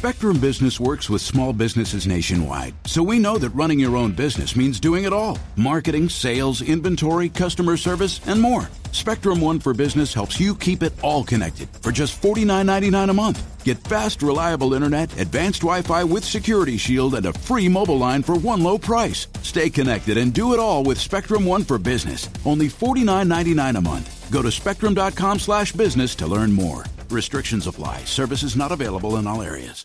Spectrum Business works with small businesses nationwide, so we know that running your own business means doing it all marketing, sales, inventory, customer service, and more. Spectrum One for Business helps you keep it all connected for just $49.99 a month. Get fast, reliable internet, advanced Wi Fi with Security Shield, and a free mobile line for one low price. Stay connected and do it all with Spectrum One for Business. Only $49.99 a month. Go to spectrum.com slash business to learn more. Restrictions apply. Services not available in all areas.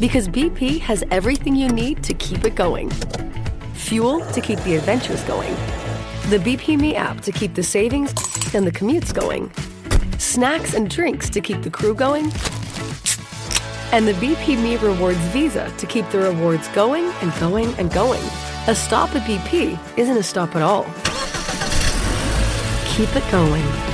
Because BP has everything you need to keep it going fuel to keep the adventures going, the BP Me app to keep the savings and the commutes going, snacks and drinks to keep the crew going, and the BP Me Rewards Visa to keep the rewards going and going and going. A stop at BP isn't a stop at all. Keep it going.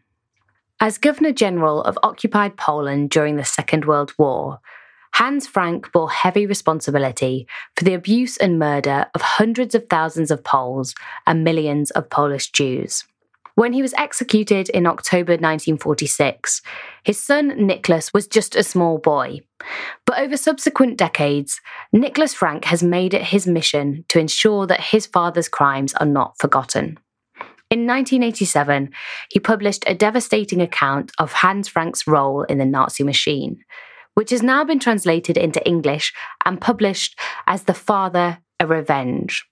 As Governor General of occupied Poland during the Second World War, Hans Frank bore heavy responsibility for the abuse and murder of hundreds of thousands of Poles and millions of Polish Jews. When he was executed in October 1946, his son Nicholas was just a small boy. But over subsequent decades, Nicholas Frank has made it his mission to ensure that his father's crimes are not forgotten. In 1987, he published a devastating account of Hans Frank's role in the Nazi machine, which has now been translated into English and published as The Father, A Revenge.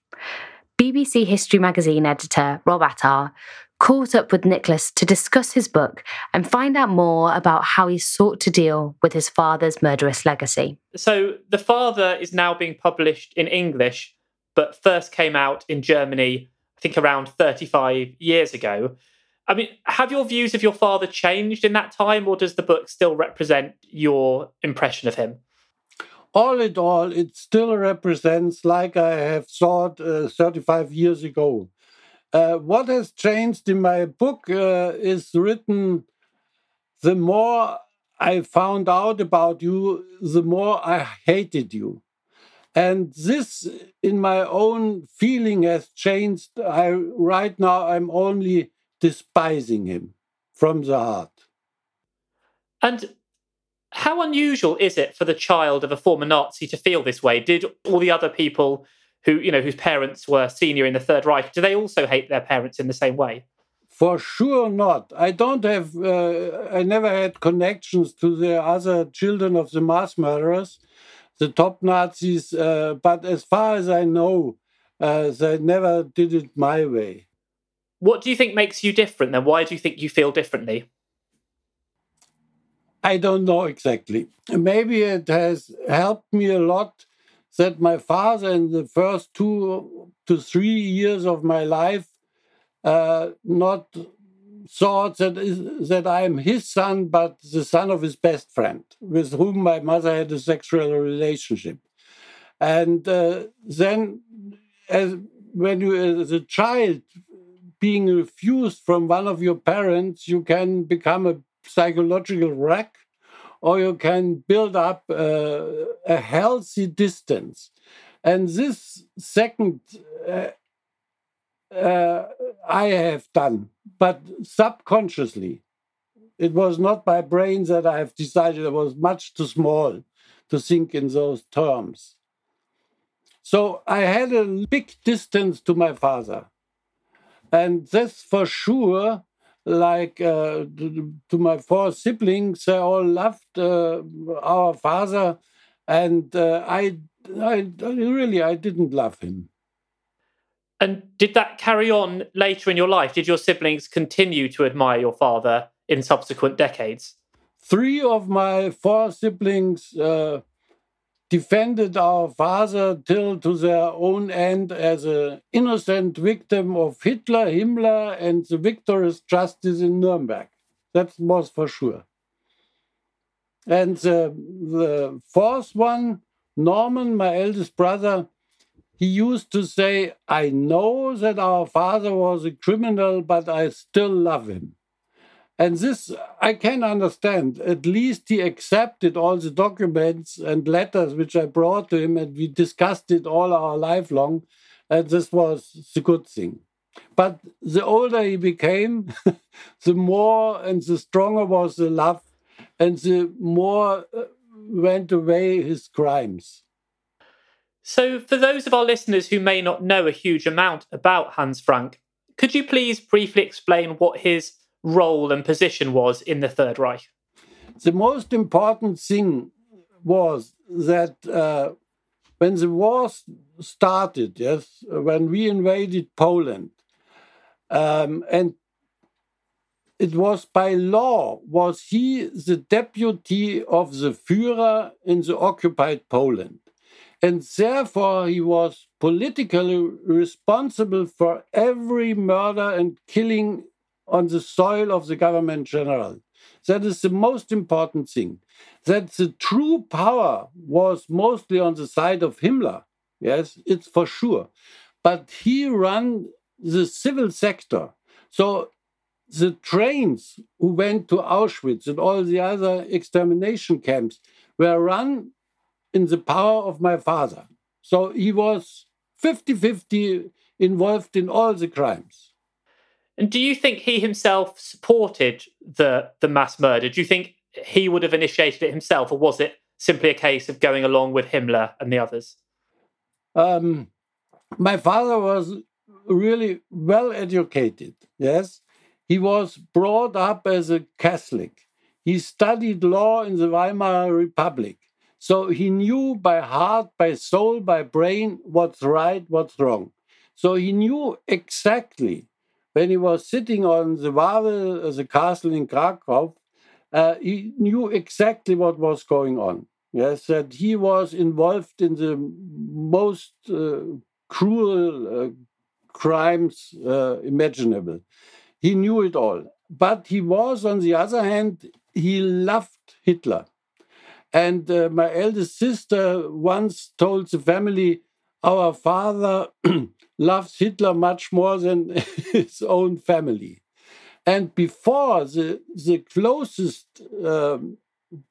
BBC History magazine editor Rob Attar caught up with Nicholas to discuss his book and find out more about how he sought to deal with his father's murderous legacy. So, The Father is now being published in English, but first came out in Germany I think around 35 years ago. I mean, have your views of your father changed in that time, or does the book still represent your impression of him? All in all, it still represents like I have thought uh, 35 years ago. Uh, what has changed in my book uh, is written the more I found out about you, the more I hated you. And this, in my own feeling, has changed. I right now I'm only despising him from the heart. And how unusual is it for the child of a former Nazi to feel this way? Did all the other people who, you know, whose parents were senior in the Third Reich, do they also hate their parents in the same way? For sure not. I don't have, uh, I never had connections to the other children of the mass murderers the top Nazis, uh, but as far as I know, uh, they never did it my way. What do you think makes you different then? Why do you think you feel differently? I don't know exactly. Maybe it has helped me a lot that my father, in the first two to three years of my life, uh, not thought that, that I am his son, but the son of his best friend, with whom my mother had a sexual relationship. And uh, then, as when you, as a child, being refused from one of your parents, you can become a psychological wreck, or you can build up uh, a healthy distance. And this second, uh, uh, I have done, but subconsciously. It was not my brain that I have decided I was much too small to think in those terms. So I had a big distance to my father. And this for sure, like uh, to, to, my four siblings, they all loved uh, our father. And uh, I, I really, I didn't love him. And did that carry on later in your life? Did your siblings continue to admire your father in subsequent decades? Three of my four siblings uh, defended our father till to their own end as an innocent victim of Hitler, Himmler, and the victorious justice in Nuremberg. That was for sure. And the, the fourth one, Norman, my eldest brother, he used to say, I know that our father was a criminal, but I still love him. And this I can understand. At least he accepted all the documents and letters which I brought to him, and we discussed it all our life long. And this was the good thing. But the older he became, the more and the stronger was the love, and the more uh, went away his crimes. So, for those of our listeners who may not know a huge amount about Hans Frank, could you please briefly explain what his role and position was in the Third Reich? The most important thing was that uh, when the war started, yes, when we invaded Poland, um, and it was by law, was he the deputy of the Führer in the occupied Poland. And therefore, he was politically responsible for every murder and killing on the soil of the government general. That is the most important thing. That the true power was mostly on the side of Himmler. Yes, it's for sure. But he ran the civil sector. So the trains who went to Auschwitz and all the other extermination camps were run in the power of my father. So he was 50 50 involved in all the crimes. And do you think he himself supported the the mass murder? Do you think he would have initiated it himself, or was it simply a case of going along with Himmler and the others? Um, my father was really well educated. Yes, he was brought up as a Catholic. He studied law in the Weimar Republic. So he knew by heart, by soul, by brain what's right, what's wrong. So he knew exactly when he was sitting on the Wawel, the castle in Krakow, uh, he knew exactly what was going on. Yes, that he was involved in the most uh, cruel uh, crimes uh, imaginable. He knew it all. But he was, on the other hand, he loved Hitler. And uh, my eldest sister once told the family, Our father loves Hitler much more than his own family. And before the, the closest um,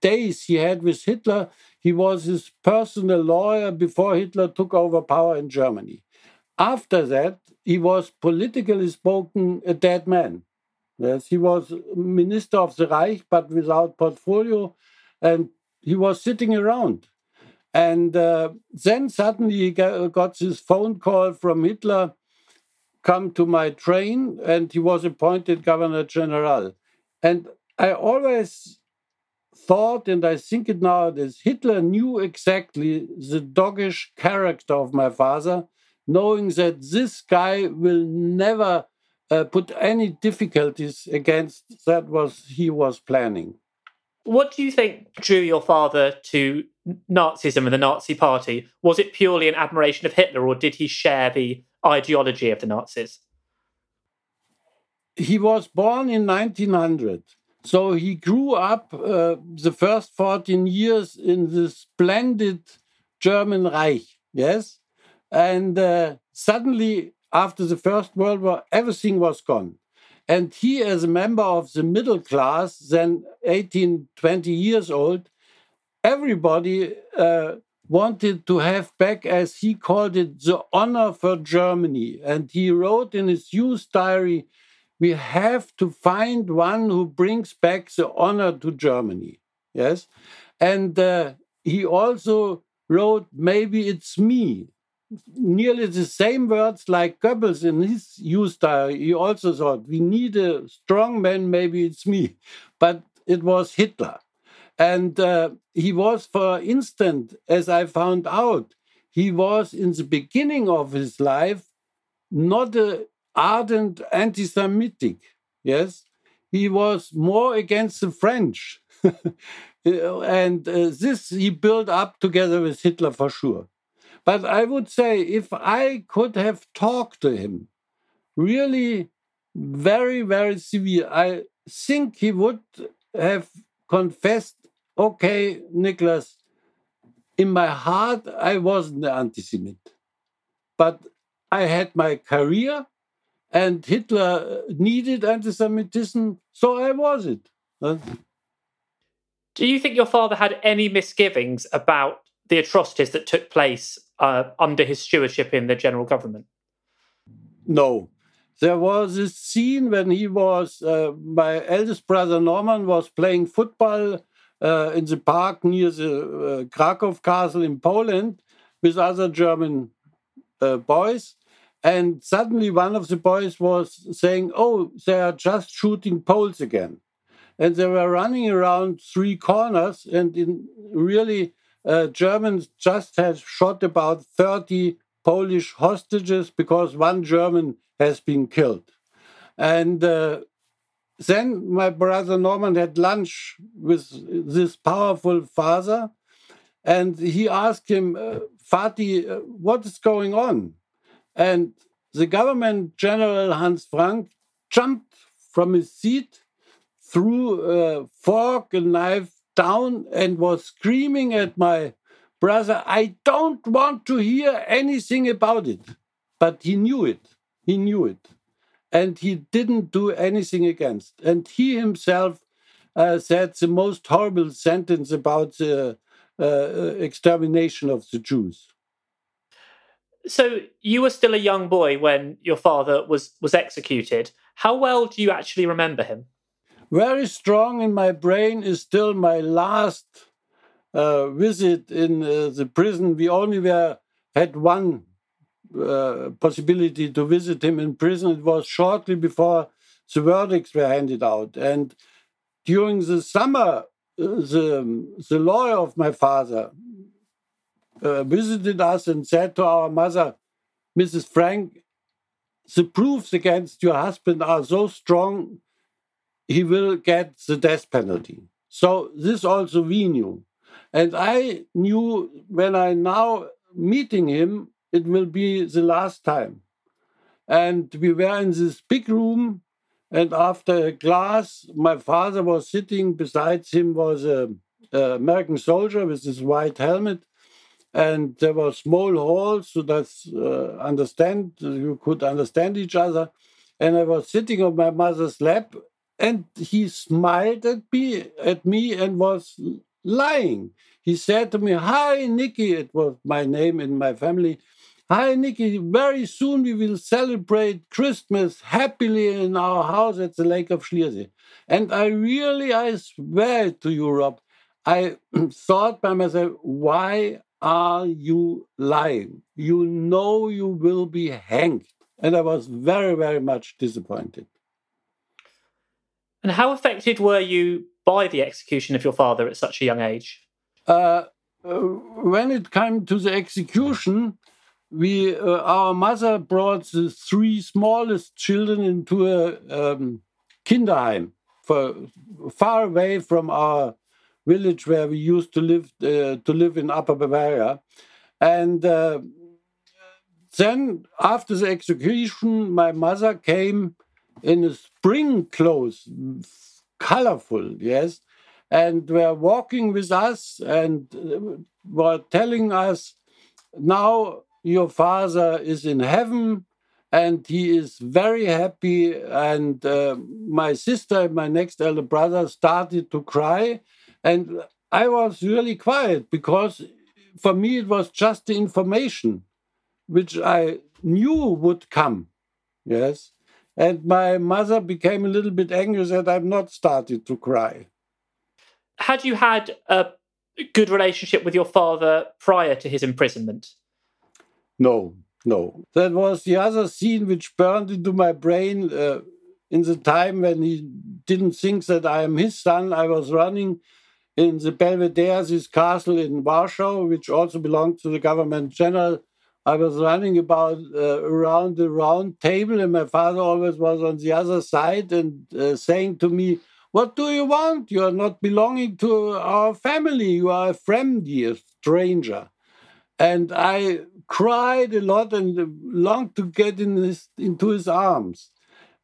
days he had with Hitler, he was his personal lawyer before Hitler took over power in Germany. After that, he was politically spoken a dead man. Yes, he was minister of the Reich, but without portfolio, and he was sitting around. And uh, then suddenly he got this phone call from Hitler come to my train, and he was appointed governor general. And I always thought, and I think it now, that Hitler knew exactly the doggish character of my father, knowing that this guy will never uh, put any difficulties against that was he was planning. What do you think drew your father to Nazism and the Nazi Party? Was it purely an admiration of Hitler, or did he share the ideology of the Nazis? He was born in 1900. So he grew up uh, the first 14 years in the splendid German Reich. Yes. And uh, suddenly, after the First World War, everything was gone. And he, as a member of the middle class, then 18, 20 years old, everybody uh, wanted to have back, as he called it, the honor for Germany. And he wrote in his youth diary, we have to find one who brings back the honor to Germany. Yes. And uh, he also wrote, maybe it's me. Nearly the same words like Goebbels in his youth diary. He also thought, we need a strong man, maybe it's me. But it was Hitler. And uh, he was, for instance, as I found out, he was in the beginning of his life not an ardent anti-Semitic. Yes, he was more against the French, and uh, this he built up together with Hitler for sure. But I would say if I could have talked to him, really very very severe, I think he would have confessed okay, Nicholas, in my heart, I wasn't an anti Semite. But I had my career, and Hitler needed anti Semitism, so I was it. Do you think your father had any misgivings about the atrocities that took place uh, under his stewardship in the general government? No. There was a scene when he was, uh, my eldest brother Norman was playing football uh, in the park near the uh, Krakow castle in Poland with other German uh, boys. And suddenly one of the boys was saying, Oh, they are just shooting Poles again. And they were running around three corners, and in really, uh, Germans just had shot about 30 Polish hostages because one German has been killed. And uh, then my brother Norman had lunch with this powerful father, and he asked him, uh, Vati, uh, what is going on? And the government general Hans Frank jumped from his seat, threw a fork and knife down, and was screaming at my brother, I don't want to hear anything about it. But he knew it. He knew it and he didn't do anything against. And he himself uh, said the most horrible sentence about the uh, uh, extermination of the Jews. So you were still a young boy when your father was was executed. How well do you actually remember him? Very strong in my brain is still my last uh, visit in uh, the prison. We only were had one uh, possibility to visit him in prison. It was shortly before the verdicts were handed out. And during the summer, uh, the, the lawyer of my father uh, visited us and said to our mother, Mrs. Frank, the proofs against your husband are so strong, he will get the death penalty. So, this also we knew. And I knew when I now meeting him, it will be the last time. And we were in this big room, and after a glass, my father was sitting. Besides him was a, a American soldier with his white helmet, and there were small halls so that uh, understand you could understand each other. And I was sitting on my mother's lap, and he smiled at me, at me, and was lying. He said to me, "Hi, Nicky." It was my name in my family. Hi, Nikki. Very soon we will celebrate Christmas happily in our house at the Lake of Schliersee. And I really, I swear to you, Rob, I thought by myself, why are you lying? You know you will be hanged. And I was very, very much disappointed. And how affected were you by the execution of your father at such a young age? Uh, uh, when it came to the execution, we uh, our mother brought the three smallest children into a um, kinderheim for far away from our village where we used to live uh, to live in Upper Bavaria, and uh, then after the execution, my mother came in a spring clothes, colorful, yes, and were walking with us and uh, were telling us now your father is in heaven and he is very happy. And uh, my sister and my next elder brother started to cry. And I was really quiet because for me it was just the information which I knew would come. Yes. And my mother became a little bit angry that I'm not started to cry. Had you had a good relationship with your father prior to his imprisonment? No, no. That was the other scene which burned into my brain uh, in the time when he didn't think that I am his son. I was running in the Belvedere, this castle in Warsaw, which also belonged to the government general. I was running about uh, around the round table, and my father always was on the other side and uh, saying to me, What do you want? You are not belonging to our family. You are a friendly, a stranger. And I cried a lot and longed to get in his, into his arms.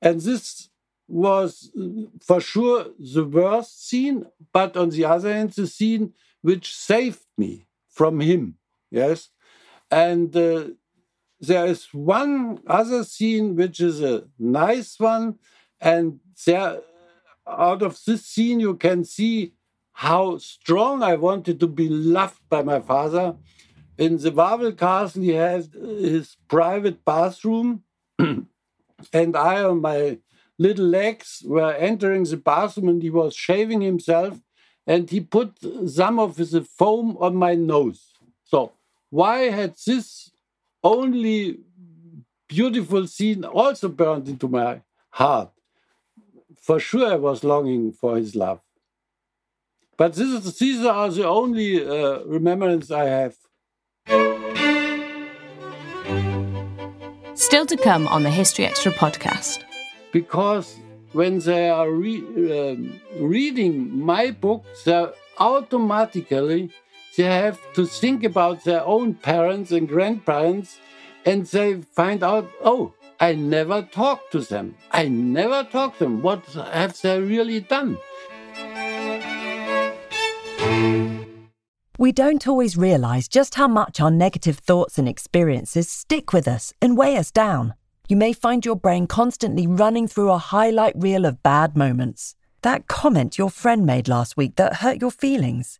And this was for sure the worst scene, but on the other hand, the scene which saved me from him. Yes. And uh, there is one other scene which is a nice one. And there, out of this scene, you can see how strong I wanted to be loved by my father in the Wawel Castle, he had his private bathroom, and I, on my little legs, were entering the bathroom, and he was shaving himself, and he put some of the foam on my nose. So, why had this only beautiful scene also burned into my heart? For sure, I was longing for his love. But this is, these are the only uh, remembrance I have Still to come on the History Extra podcast. Because when they are re uh, reading my book, they automatically they have to think about their own parents and grandparents, and they find out, oh, I never talked to them. I never talked to them. What have they really done? We don't always realise just how much our negative thoughts and experiences stick with us and weigh us down. You may find your brain constantly running through a highlight reel of bad moments. That comment your friend made last week that hurt your feelings,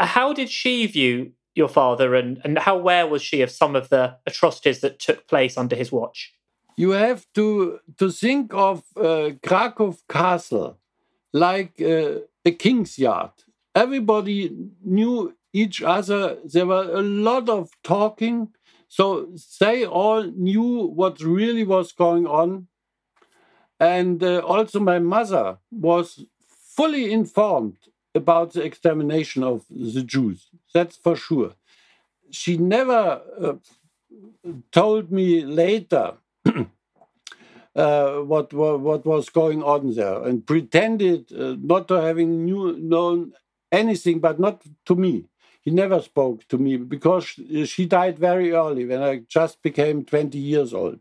How did she view your father and, and how aware was she of some of the atrocities that took place under his watch? You have to, to think of uh, Krakow Castle like uh, a king's yard. everybody knew each other. There were a lot of talking. So they all knew what really was going on. And uh, also, my mother was fully informed about the extermination of the Jews. That's for sure. She never uh, told me later uh, what, what, what was going on there and pretended uh, not to having knew, known anything, but not to me. He never spoke to me because she died very early when I just became 20 years old.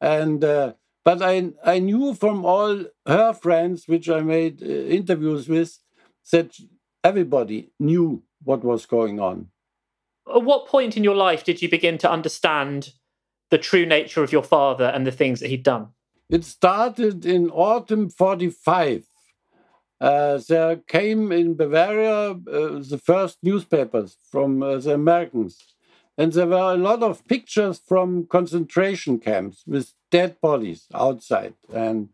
And uh, but I I knew from all her friends, which I made uh, interviews with, that everybody knew what was going on. At what point in your life did you begin to understand the true nature of your father and the things that he'd done? It started in autumn 45. Uh, there came in Bavaria uh, the first newspapers from uh, the Americans. And there were a lot of pictures from concentration camps with dead bodies outside and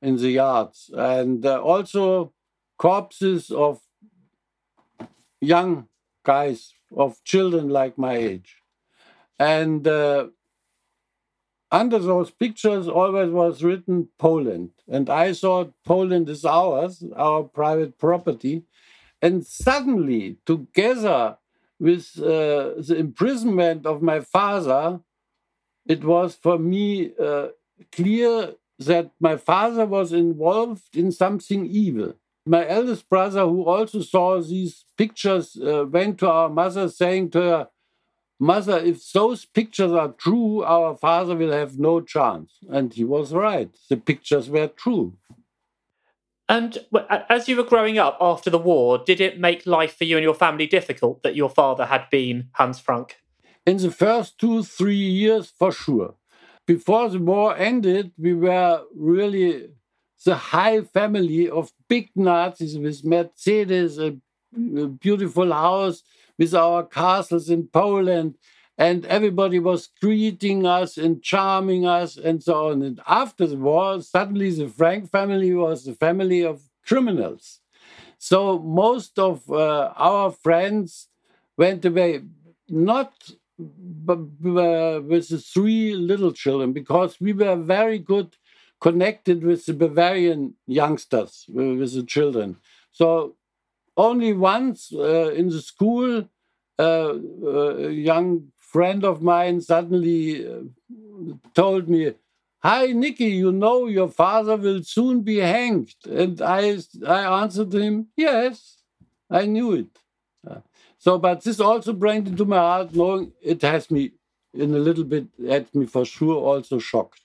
in the yards. And uh, also corpses of young guys, of children like my age. And uh, under those pictures always was written Poland. And I thought Poland is ours, our private property. And suddenly, together with uh, the imprisonment of my father, it was for me uh, clear that my father was involved in something evil. My eldest brother, who also saw these pictures, uh, went to our mother saying to her, Mother, if those pictures are true, our father will have no chance. And he was right. The pictures were true. And as you were growing up after the war, did it make life for you and your family difficult that your father had been Hans Frank? In the first two, three years, for sure. Before the war ended, we were really the high family of big Nazis with Mercedes, a, a beautiful house, with our castles in Poland, and everybody was greeting us and charming us and so on. And after the war, suddenly the Frank family was the family of criminals. So most of uh, our friends went away, not with the three little children, because we were very good connected with the Bavarian youngsters, with the children. So only once uh, in the school, uh, uh, a young friend of mine suddenly uh, told me, Hi, Nicky, you know your father will soon be hanged. And I, I answered him, Yes, I knew it. Uh, so, but this also brought into my heart, knowing it has me in a little bit, had me for sure also shocked.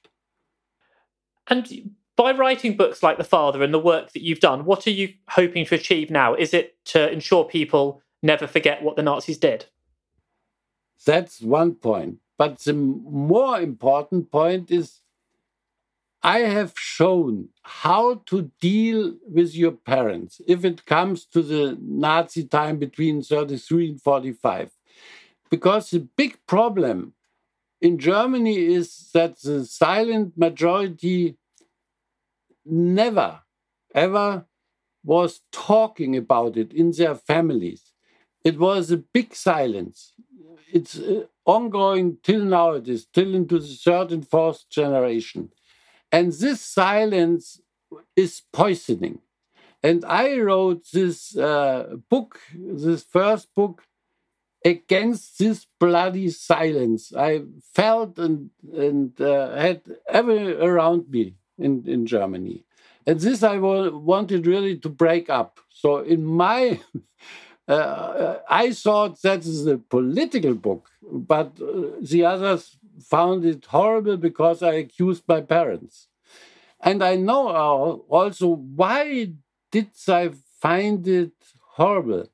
And by writing books like The Father and the work that you've done, what are you hoping to achieve now? Is it to ensure people never forget what the Nazis did? That's one point. But the more important point is I have shown how to deal with your parents if it comes to the Nazi time between 33 and 45. Because the big problem in Germany is that the silent majority never, ever was talking about it in their families. It was a big silence. It's uh, ongoing till now, it is, till into the third and fourth generation. And this silence is poisoning. And I wrote this uh, book, this first book, against this bloody silence. I felt and, and uh, had every around me in, in Germany. And this I wanted really to break up. So in my, uh, I thought that is a political book, but uh, the others found it horrible because I accused my parents. And I know also why did I find it horrible?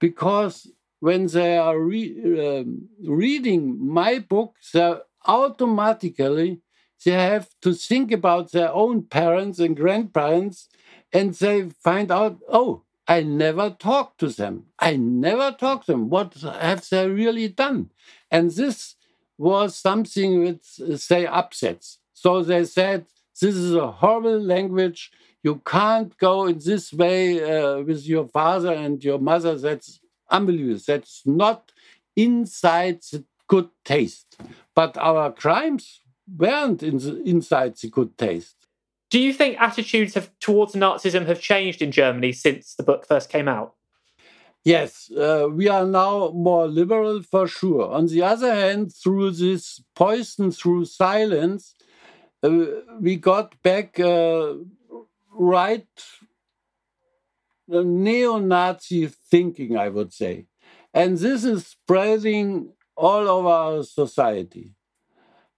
Because when they are re um, reading my book, they automatically they have to think about their own parents and grandparents, and they find out, oh, I never talked to them. I never talked to them. What have they really done? And this was something which, say, upsets. So they said, this is a horrible language. You can't go in this way uh, with your father and your mother. That's unbelievable. That's not inside the good taste. But our crimes weren't in the, inside the good taste. Do you think attitudes have, towards Nazism have changed in Germany since the book first came out? Yes, uh, we are now more liberal for sure. On the other hand, through this poison through silence, uh, we got back uh, right neo Nazi thinking, I would say. And this is spreading all over our society.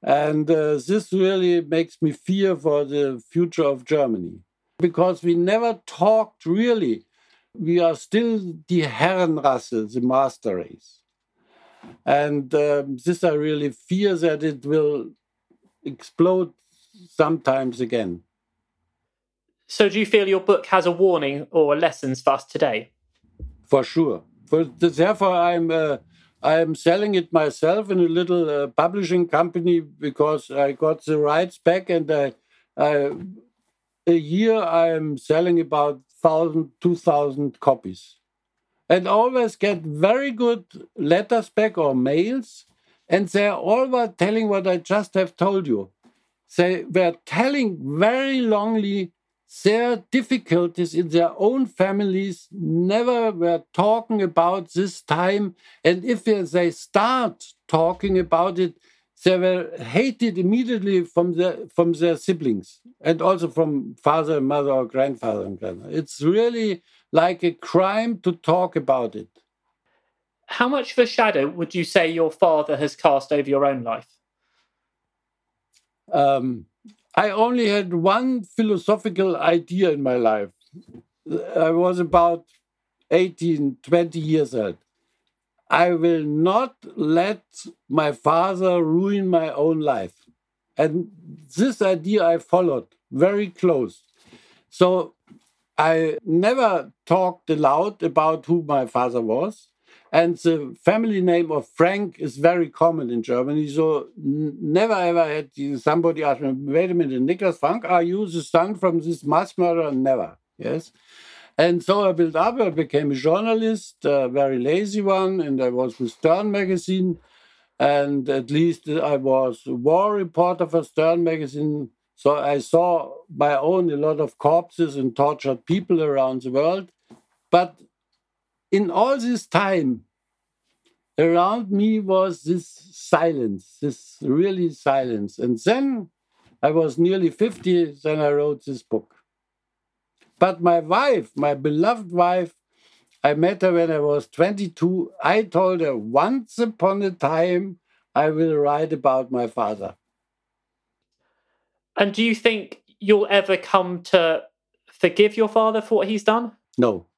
And uh, this really makes me fear for the future of Germany because we never talked really. We are still the Herrenrasse, the master race. And um, this I really fear that it will explode sometimes again. So, do you feel your book has a warning or lessons for us today? For sure. For, therefore, I'm uh, I'm selling it myself in a little uh, publishing company because I got the rights back, and I, I, a year I'm selling about thousand, two thousand copies, and always get very good letters back or mails, and they're always telling what I just have told you. They were telling very longly their difficulties in their own families never were talking about this time. And if they start talking about it, they were hated immediately from their from their siblings and also from father and mother or grandfather and grandmother. It's really like a crime to talk about it. How much of a shadow would you say your father has cast over your own life? Um, I only had one philosophical idea in my life. I was about 18, 20 years old. I will not let my father ruin my own life. And this idea I followed very close. So I never talked aloud about who my father was. And the family name of Frank is very common in Germany. So never ever had somebody ask me, wait a minute, Niklas Frank, are you the son from this mass murderer? Never. Yes. And so I built up, I became a journalist, a very lazy one, and I was with Stern magazine. And at least I was a war reporter for Stern magazine. So I saw my own a lot of corpses and tortured people around the world. But in all this time, around me was this silence, this really silence. And then I was nearly 50, then I wrote this book. But my wife, my beloved wife, I met her when I was 22. I told her once upon a time I will write about my father. And do you think you'll ever come to forgive your father for what he's done? No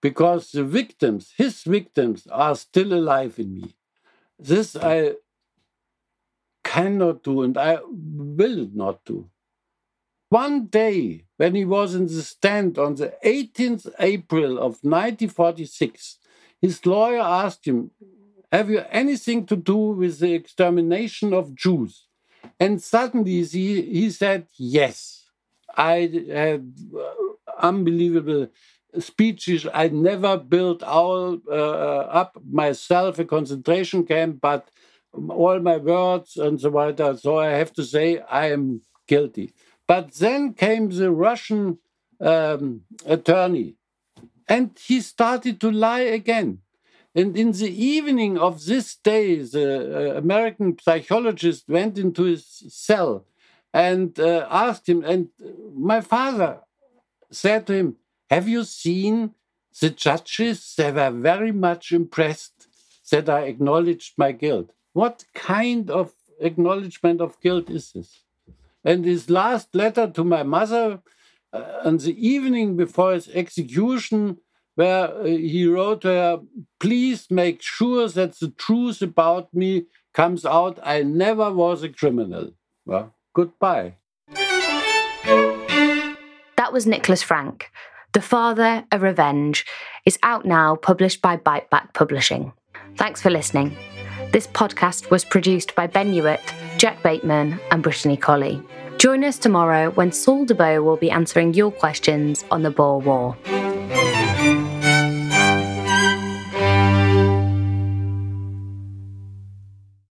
because the victims, his victims, are still alive in me. This I cannot do and I will not do. One day, when he was in the stand on the 18th April of 1946, his lawyer asked him, Have you anything to do with the extermination of Jews? And suddenly he, he said, Yes. I had uh, unbelievable speeches. I never built all uh, up myself a concentration camp, but all my words and so on. So I have to say I am guilty. But then came the Russian um, attorney, and he started to lie again. And in the evening of this day, the uh, American psychologist went into his cell and uh, asked him, and my father said to him, have you seen the judges? They were very much impressed that I acknowledged my guilt. What kind of acknowledgement of guilt is this? And his last letter to my mother uh, on the evening before his execution, where uh, he wrote to her, Please make sure that the truth about me comes out. I never was a criminal. Well, goodbye. That was Nicholas Frank, the Father of Revenge is out now, published by Biteback Publishing. Thanks for listening. This podcast was produced by Ben Hewitt, Jack Bateman, and Brittany Colley. Join us tomorrow when Saul Dubow will be answering your questions on the Boer War.